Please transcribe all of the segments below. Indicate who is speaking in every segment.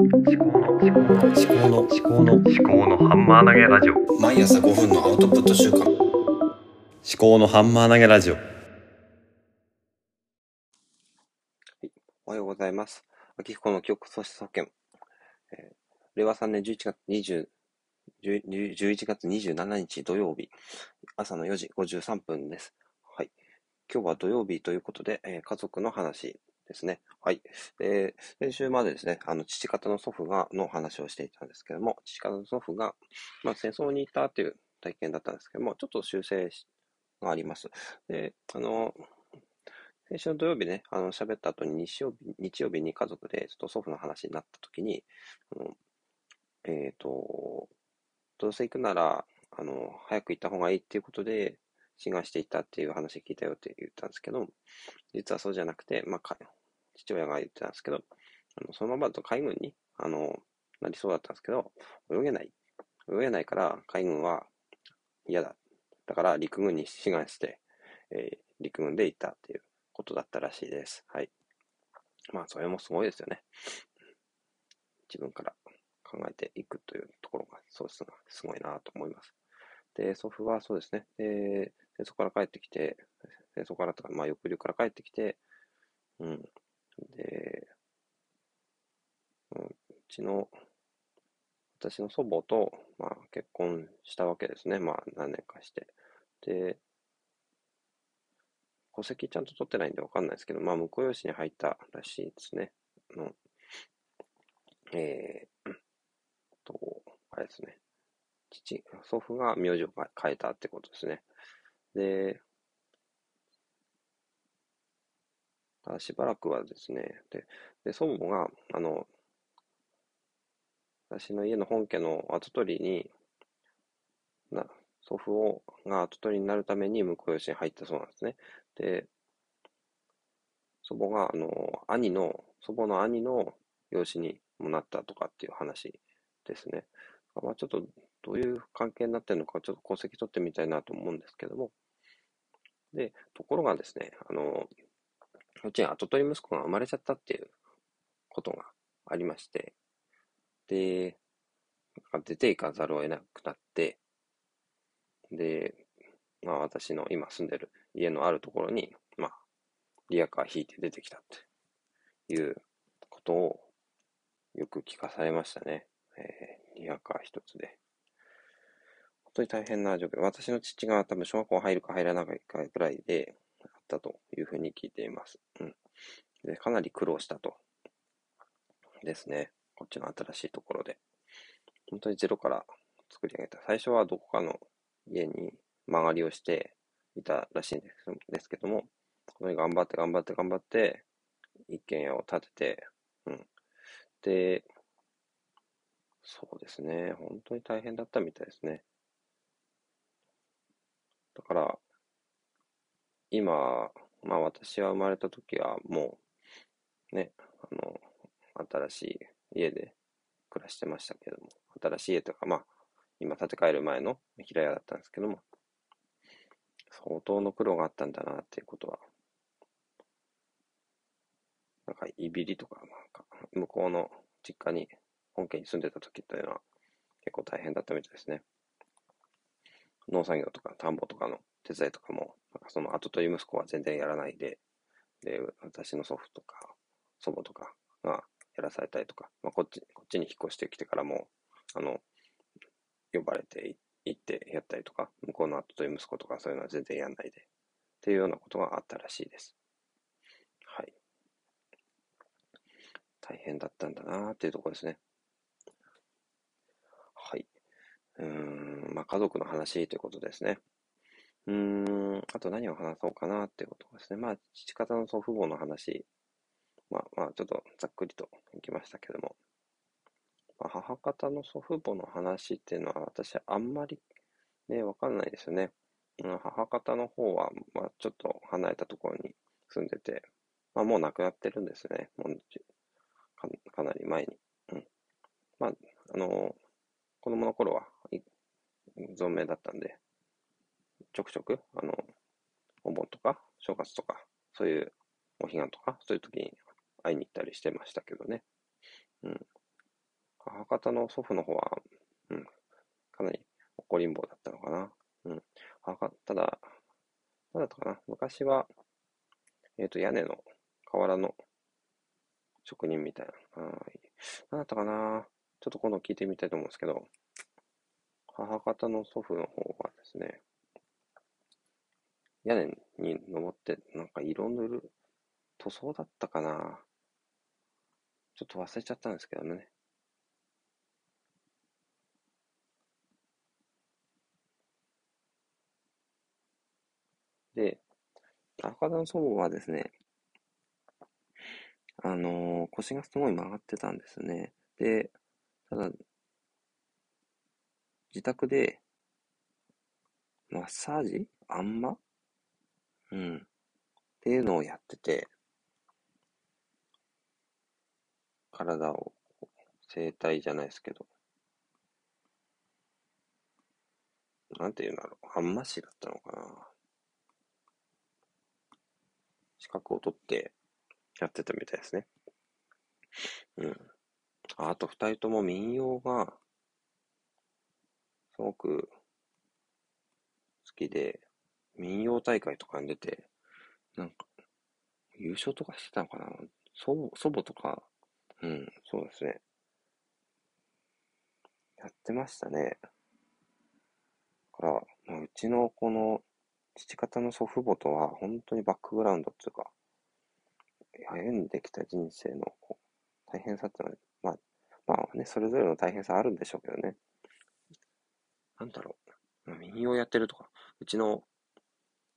Speaker 1: 思考の思考の思考の思考の思考のハンマー投げラジオ
Speaker 2: 毎朝5分のアウトプット週間
Speaker 1: 思考のハンマー投げラジオ
Speaker 3: おはようございます。秋彦の記憶喪失保険。えー令和3年11月20 10 11月27日土曜日、朝の4時53分です。はい。今日は土曜日ということで、えー家族の話ですね。はい。で、先週までですね、あの、父方の祖父が、の話をしていたんですけども、父方の祖父が、まあ、戦争に行ったという体験だったんですけども、ちょっと修正があります。で、あの、先週の土曜日ね、あの、喋った後に日曜日、日曜日に家族でちょっと祖父の話になった時に、あのえっ、と、どうせ行くなら、あの、早く行った方がいいっていうことで、志願していたっていう話聞いたよって言ったんですけど、実はそうじゃなくて、まあ、父親が言ってたんですけど、あのそのままだと海軍に、あの、なりそうだったんですけど、泳げない。泳げないから海軍は嫌だ。だから陸軍に志願して、えー陸軍で行ったっていうことだったらしいです。はい。まあ、それもすごいですよね。自分から考えていくというところが、そうす、すごいなと思います。で、祖父はそうですね、で、戦争から帰ってきて、戦争からとか、まあ、抑留から帰ってきて、うん。で、うちの、私の祖母と、まあ、結婚したわけですね。まあ、何年かして。で、戸籍ちゃんと取ってないんでわかんないですけど、まあ、婿養子に入ったらしいですね。の、えー、と、あれですね。父、祖父が名字を変えたってことですね。で、ただしばらくはですね、で、で祖母が、あの、私の家の本家の跡取りに、な、祖父を、が跡取りになるために婿養子に入ったそうなんですね。で、祖母が、あの、兄の、祖母の兄の養子にもなったとかっていう話ですね。まあ、ちょっとどういう関係になってるのか、ちょっと戸籍取ってみたいなと思うんですけども。で、ところがですね、あの、うちに跡取り息子が生まれちゃったっていうことがありまして、で、出ていかざるを得なくなって、で、まあ私の今住んでる家のあるところに、まあ、リアカー引いて出てきたっていうことをよく聞かされましたね。えーリアカー一つで。本当に大変な状況。私の父が多分小学校入るか入らないかぐらいであったというふうに聞いています。うん。で、かなり苦労したと。ですね。こっちの新しいところで。本当にゼロから作り上げた。最初はどこかの家に曲がりをしていたらしいんですですけども、本当に頑張って頑張って頑張って、一軒家を建てて、うん。で、そうですね。本当に大変だったみたいですね。だから、今、まあ私は生まれた時はもう、ね、あの、新しい家で暮らしてましたけども、新しい家とか、まあ、今建て替える前の平屋だったんですけども、相当の苦労があったんだなっていうことは、なんか、いびりとか、なんか、向こうの実家に、本家に住んでた時というのは、結構大変だったみたいですね。農作業とか田んぼとかの手伝いとかも、その後取り息子は全然やらないで、で、私の祖父とか祖母とかがやらされたりとか、まあ、こっち、こっちに引っ越してきてからも、あの、呼ばれて行ってやったりとか、向こうの後取り息子とかそういうのは全然やんないで、っていうようなことがあったらしいです。はい。大変だったんだなーっていうところですね。はい。うん、家族の話ということですね。うーん、あと何を話そうかなっていうことですね。まあ、父方の祖父母の話、まあ、まあ、ちょっとざっくりといきましたけども、まあ、母方の祖父母の話っていうのは私あんまりね、わかんないですよね。母方の方は、まあ、ちょっと離れたところに住んでて、まあ、もう亡くなってるんですね。もうかかなり前に。うん。まあ、あの子供の頃は存命だったんで、ちょくちょく、あの、お盆とか、正月とか、そういうお彼岸とか、そういう時に会いに行ったりしてましたけどね。うん。母方の祖父の方は、うん、かなり怒りん坊だったのかな。うん。母ただ、なんだったかな。昔は、えっ、と、屋根の瓦の職人みたいな。あーなんだったかな。ちょっと今度聞いてみたいと思うんですけど、母方の祖父の方はですね、屋根に登って、なんか色塗る塗装だったかな。ちょっと忘れちゃったんですけどね。で、赤田の祖母はですね、あのー腰がすごい曲がってたんですね。で、ただ、自宅で、マッサージ？あんま？うん。っていうのをやってて、体を、整体じゃないですけど、なんていうんだろう、あんましだったのかな。資格を取ってやってたみたいですね。うん。ああと二人とも民謡が、すごく好きで、民謡大会とかに出て、なんか、優勝とかしてたのかな？祖、祖母とか、うん、そうですね。やってましたね。だから、まあ、うちのこの父方の祖父母とは本当にバックグラウンドっていうか、歩んできた人生のこう大変さってのは、まあ、まあね、それぞれの大変さあるんでしょうけどね。なんだろう。まあ民謡やってるとか、うちの、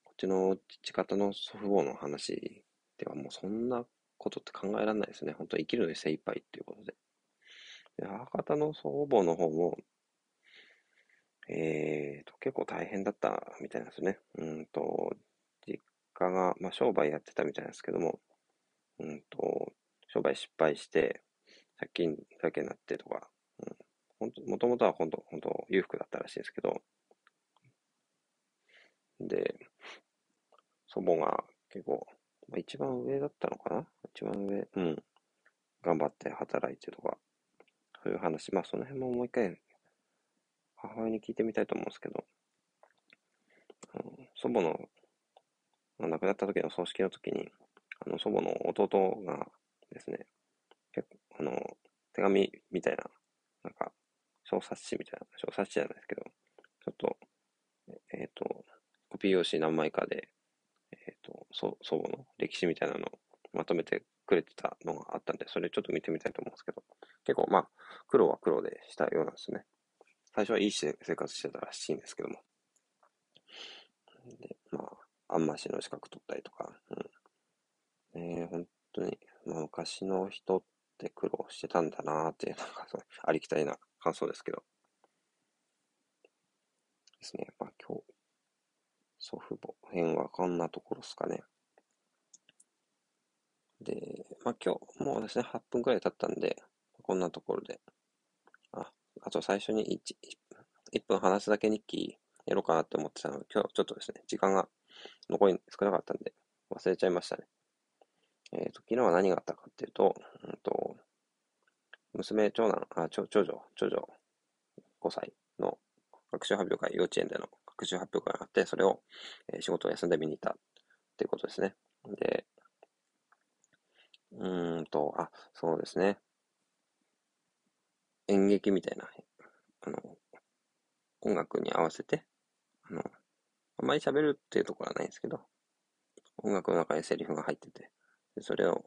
Speaker 3: こっちの父方の祖父母の話ではもうそんなことって考えられないですね。本当生きるのに精一杯っていうことで。で母方の祖母の方も、えーと、結構大変だったみたいなんですね。うんと、実家が、まあ商売やってたみたいなんですけども、うんと、商売失敗して、借金だけになってとか、もともとは本当、本当裕福だったらしいですけど、で、祖母が結構、まあ、一番上だったのかな？一番上、うん。頑張って働いてとか、そういう話、まあその辺ももう一回、母親に聞いてみたいと思うんですけど、あの祖母の、まあ亡くなった時の葬式の時に、あの祖母の弟がですね、結構、あの、手紙みたいな、小冊子みたいな、小冊子じゃないですけど、ちょっと、えっ、と、コピー用紙何枚かで、えっ、と、祖祖母の歴史みたいなのをまとめてくれてたのがあったんで、それちょっと見てみたいと思うんですけど、結構まあ、苦労は苦労でしたようなんですね。最初はいい生活してたらしいんですけども。で、まあ、あんましの資格取ったりとか、うん。えー、本当に、まあ、昔の人って苦労してたんだなーっていう、なんかそう、ありきたりな感想ですけど。ですね。まあ今日、祖父母編はこんなところですかね。で、まあ今日、もうですね、8分くらい経ったんで、こんなところで。あ、あと最初に 1, 1分話すだけ日記やろうかなって思ってたので、今日ちょっとですね、時間が残り少なかったんで、忘れちゃいましたね。えっ、と、昨日は何があったかっていうと、うんと、娘、長男、あ、長長女、長女、5歳の学習発表会、幼稚園での学習発表会があって、それを、えー仕事を休んで見に行ったっていうことですね。で、うーんと、あ、そうですね。演劇みたいな、あの、音楽に合わせて、あの、あまり喋るっていうところはないんですけど、音楽の中にセリフが入ってて、でそれを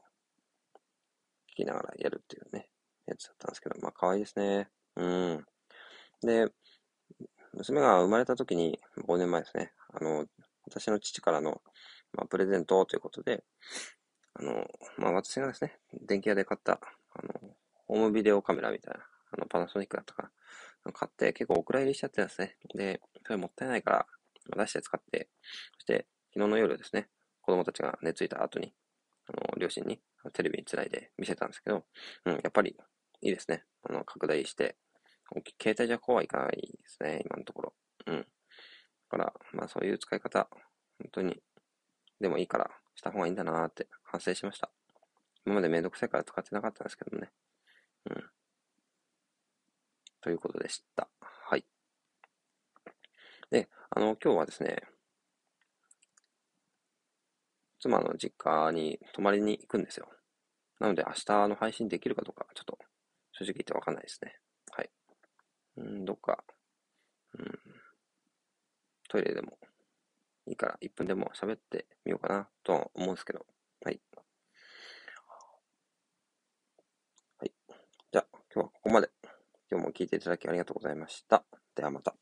Speaker 3: 聞きながらやるっていうね、やつだったんですけど、まあ可愛いですね。うん。で、娘が生まれた時に、5年前ですね、あの、私の父からの、まあ、プレゼントということで、あの、まあ、私がですね、電気屋で買った、あの、ホームビデオカメラみたいな、あの、パナソニックだったかな、買って結構お蔵入りしちゃってですね、で、それもったいないから、出して使って、そして、昨日の夜ですね、子供たちが寝ついた後に、あの、両親にテレビにつないで見せたんですけど、うん、やっぱりいいですね。あの、拡大して、携帯じゃ怖いかないですね、今のところ。うん。だから、まあそういう使い方、本当に、でもいいから、した方がいいんだなーって反省しました。今までめんどくさいから使ってなかったんですけどね。うん。ということでした。はい。で、あの、今日はですね、妻の実家に泊まりに行くんですよ。なので明日の配信できるかどうか、ちょっと正直言ってわかんないですね。はい。うん、どっか、うん、トイレでもいいから1分でも喋ってみようかなとは思うんですけど。はい。はい。じゃあ、今日はここまで。今日も聞いていただきありがとうございました。ではまた。